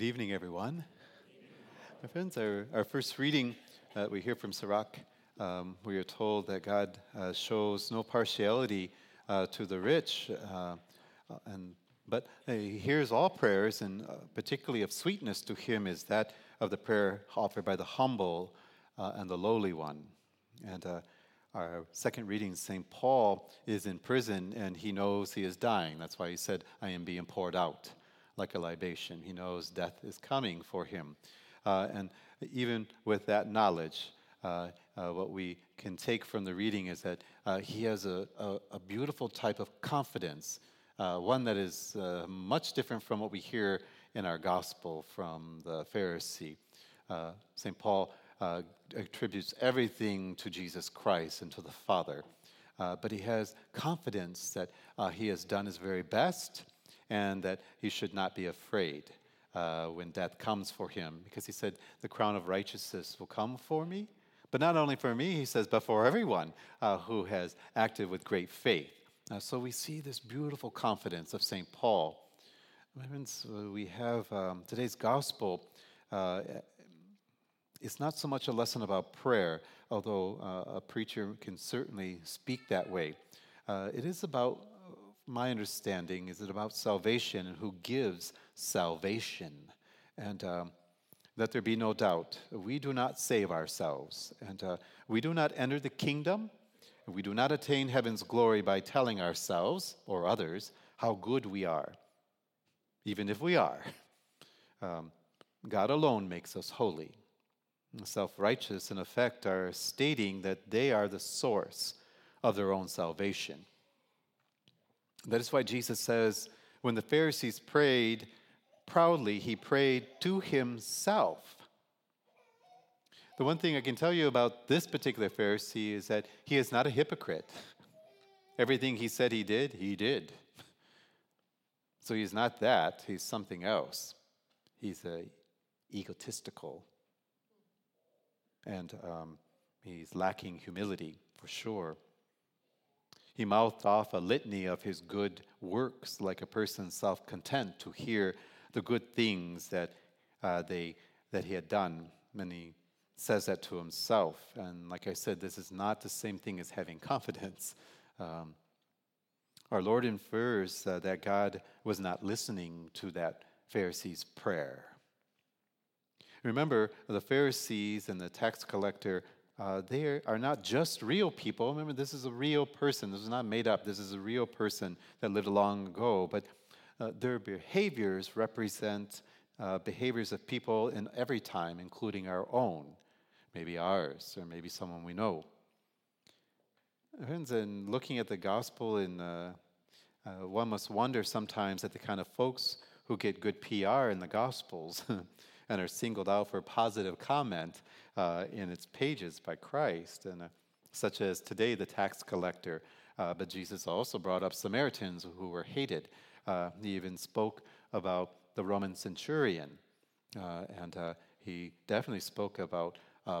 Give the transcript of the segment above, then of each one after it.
Good evening, everyone. My friends, our, our first reading that we hear from Sirach, um, we are told that God uh, shows no partiality uh, to the rich, uh, and, but He hears all prayers, and uh, particularly of sweetness to Him is that of the prayer offered by the humble uh, and the lowly one. And uh, our second reading, St. Paul is in prison and he knows he is dying. That's why he said, I am being poured out like a libation. He knows death is coming for him. Uh, and even with that knowledge, uh, uh, what we can take from the reading is that uh, he has a, a, a, beautiful type of confidence, uh, one that is uh, much different from what we hear in our gospel from the Pharisee. St. Paul attributes everything to Jesus Christ and to the Father. but he has confidence that he has done his very best and that he should not be afraid uh, when death comes for him, because he said, The crown of righteousness will come for me. But not only for me, he says, but for everyone uh, who has acted with great faith. Uh, so we see this beautiful confidence of St. Paul. Uh, we have um, today's gospel. Uh, it's not so much a lesson about prayer, although uh, a preacher can certainly speak that way. it is about my understanding is it about salvation and who gives salvation. And um, let there be no doubt, we do not save ourselves, and uh, we do not enter the kingdom, we do not attain heaven's glory by telling ourselves or others how good we are, even if we are. Um, God alone makes us holy. Self righteous, in effect, are stating that they are the source of their own salvation. That is why Jesus says, when the Pharisees prayed proudly, he prayed to himself. The one thing I can tell you about this particular Pharisee is that he is not a hypocrite. Everything he said he did, he did. So he's not that, he's something else. He's a egotistical. And um, he's lacking humility, for sure. He mouthed off a litany of his good works like a person self content to hear the good things that, uh, they, that he had done. And he says that to himself. And like I said, this is not the same thing as having confidence. Um, our Lord infers uh, that God was not listening to that Pharisee's prayer. Remember, the Pharisees and the tax collector uh, they are not just real people. Remember, this is a real person. This is not made up. This is a real person that lived long ago. But uh, their behaviors represent uh, behaviors of people in every time, including our own, maybe ours, or maybe someone we know. Friends, in looking at the gospel, in, uh, uh, one must wonder sometimes at the kind of folks who get good PR in the gospels. and are singled out for positive comment uh, in its pages by Christ, and uh, such as today the tax collector. Uh, but Jesus also brought up Samaritans who were hated. Uh, he even spoke about the Roman centurion, uh, and uh, he definitely spoke about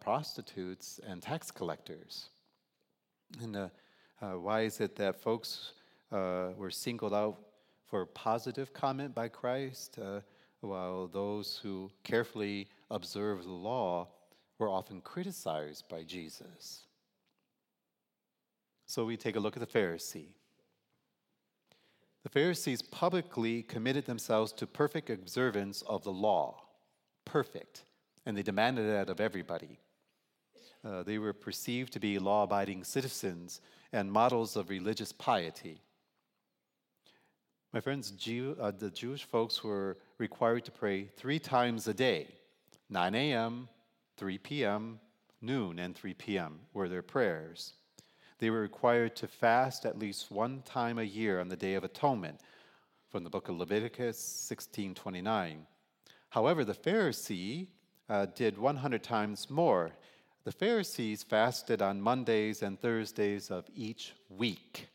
prostitutes and tax collectors. And why is it that folks were singled out for positive comment by Christ? While those who carefully observed the law were often criticized by Jesus. So we take a look at the Pharisee. The Pharisees publicly committed themselves to perfect observance of the law, perfect, and they demanded that of everybody. Uh, they were perceived to be law abiding citizens and models of religious piety. My friends, Jew, uh, the Jewish folks were required to pray three times a day 9 a.m., 3 p.m., noon, and 3 p.m. were their prayers. They were required to fast at least one time a year on the Day of Atonement, from the book of Leviticus 16:29. However, the Pharisee uh, did 100 times more. The Pharisees fasted on Mondays and Thursdays of each week.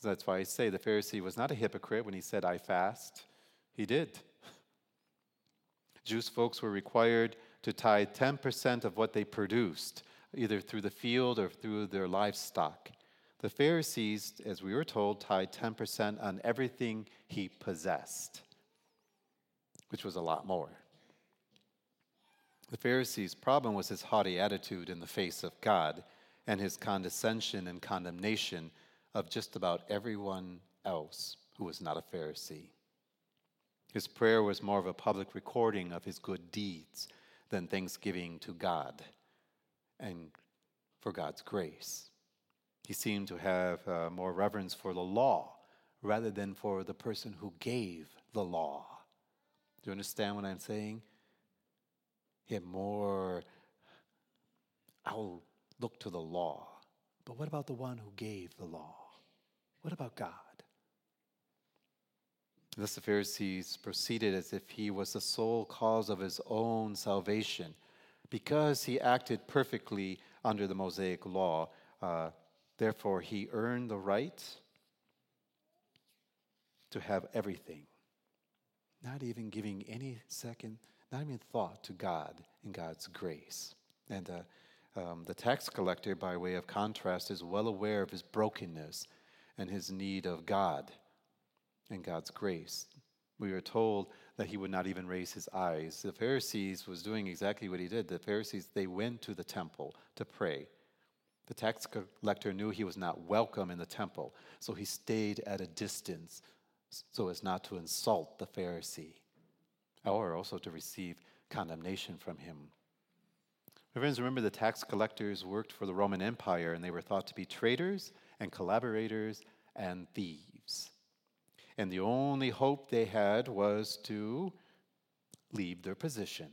So that's why I say the Pharisee was not a hypocrite when he said, I fast. He did. Jewish folks were required to tithe 10% of what they produced, either through the field or through their livestock. The Pharisees, as we were told, tithe 10% on everything he possessed. which was a lot more. The Pharisees' problem was his haughty attitude in the face of God and his condescension and condemnation of just about everyone else who was not a Pharisee. His prayer was more of a public recording of his good deeds than thanksgiving to God and for God's grace. He seemed to have uh, more reverence for the law rather than for the person who gave the law. Do you understand what I'm saying? He had more, I'll look to the law. But what about the one who gave the law? What about God? Thus the Pharisees proceeded as if he was the sole cause of his own salvation. Because he acted perfectly under the Mosaic law, uh, therefore he earned the right to have everything, not even giving any second, not even thought to God and God's grace. And uh, um, the tax collector, by way of contrast, is well aware of his brokenness and his need of God and God's grace. We are told that he would not even raise his eyes. The Pharisees was doing exactly what he did. The Pharisees, they went to the temple to pray. The tax collector knew he was not welcome in the temple, so he stayed at a distance so as not to insult the Pharisee or also to receive condemnation from him. My friends, remember the tax collectors worked for the Roman Empire and they were thought to be traitors and collaborators and thieves. And the only hope they had was to leave their position,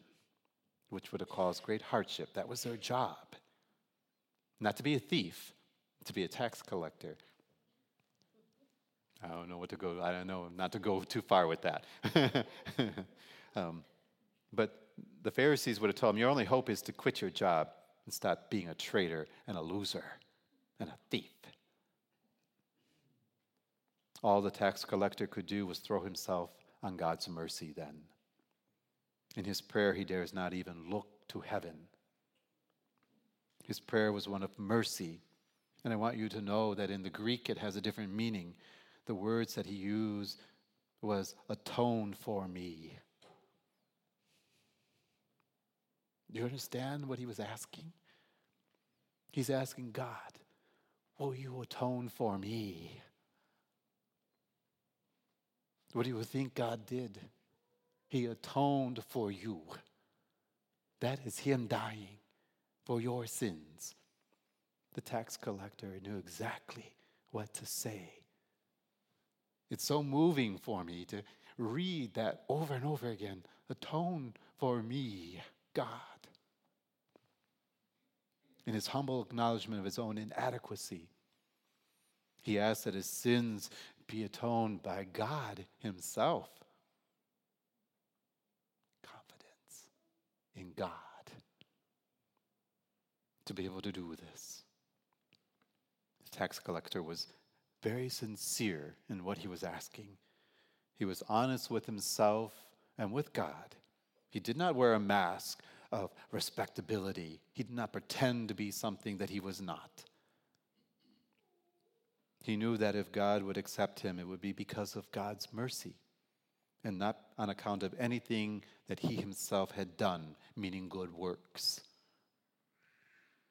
which would have caused great hardship. That was their job. Not to be a thief, to be a tax collector. I don't know what to go, I don't know, not to go too far with that. um, but the Pharisees would have told him, Your only hope is to quit your job and stop being a traitor and a loser and a thief. All the tax collector could do was throw himself on God's mercy then. In his prayer, he dares not even look to heaven. His prayer was one of mercy. And I want you to know that in the Greek it has a different meaning. The words that he used was atone for me. Do you understand what he was asking? He's asking God, Will you atone for me? What do you think God did? He atoned for you. That is Him dying for your sins. The tax collector knew exactly what to say. It's so moving for me to read that over and over again. Atone for me, God. In his humble acknowledgement of his own inadequacy, he asked that his sins be atoned by God Himself. Confidence in God to be able to do this. The tax collector was very sincere in what he was asking. He was honest with himself and with God. He did not wear a mask of respectability. He did not pretend to be something that he was not. He knew that if God would accept him, it would be because of God's mercy and not on account of anything that he himself had done, meaning good works.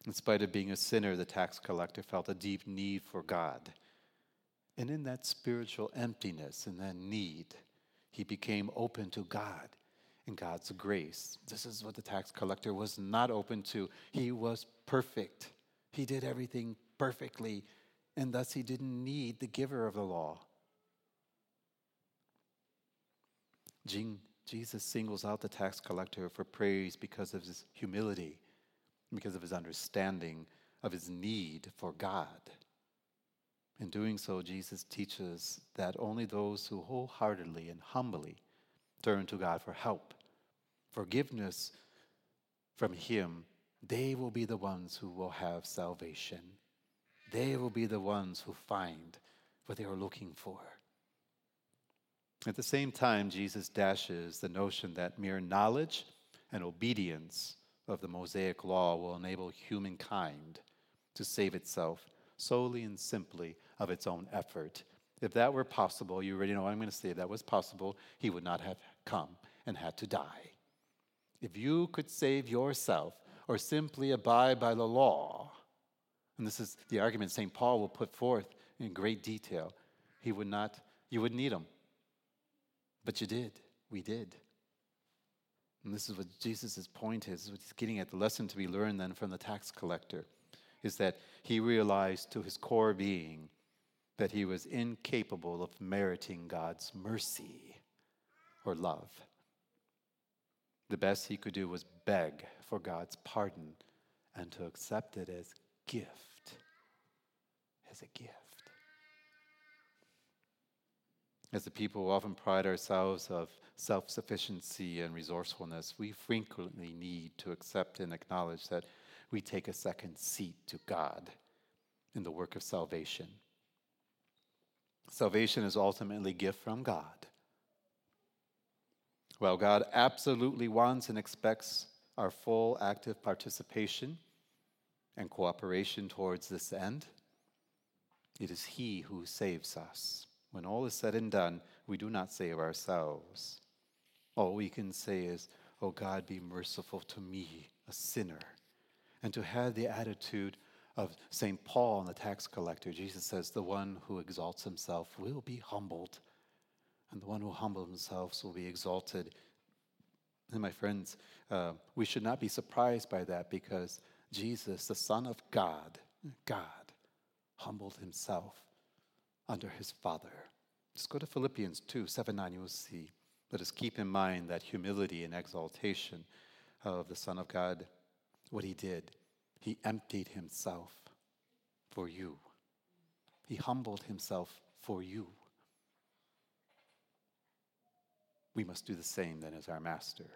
In spite of being a sinner, the tax collector felt a deep need for God. And in that spiritual emptiness and that need, he became open to God and God's grace. This is what the tax collector was not open to. He was perfect, he did everything perfectly and thus he didn't need the giver of the law. Jesus singles out the tax collector for praise because of his humility, because of his understanding of his need for God. In doing so, Jesus teaches that only those who wholeheartedly and humbly turn to God for help, forgiveness from Him, they will be the ones who will have salvation. They will be the ones who find what they are looking for. At the same time, Jesus dashes the notion that mere knowledge and obedience of the Mosaic law will enable humankind to save itself solely and simply of its own effort. If that were possible, you already know what I'm going to say. If that was possible, he would not have come and had to die. If you could save yourself or simply abide by the law, and this is the argument St. Paul will put forth in great detail, he would not, you would need him. But you did. We did. And this is what Jesus' point is, what he's getting at. The lesson to be learned then from the tax collector is that he realized to his core being that he was incapable of meriting God's mercy or love. The best he could do was beg for God's pardon and to accept it as gift. As a gift. As a people who often pride ourselves of self sufficiency and resourcefulness, we frequently need to accept and acknowledge that we take a second seat to God in the work of salvation. Salvation is ultimately a gift from God. While God absolutely wants and expects our full active participation and cooperation towards this end, it is He who saves us. When all is said and done, we do not save ourselves. All we can say is, Oh God, be merciful to me, a sinner. And to have the attitude of St. Paul and the tax collector, Jesus says, The one who exalts himself will be humbled, and the one who humbles himself will be exalted. And my friends, uh, we should not be surprised by that because Jesus, the Son of God, God, humbled himself under his Father. Just go to Philippians 2 7 9, you will see. Let us keep in mind that humility and exaltation of the Son of God, what he did. He emptied himself for you, he humbled himself for you. We must do the same then as our Master.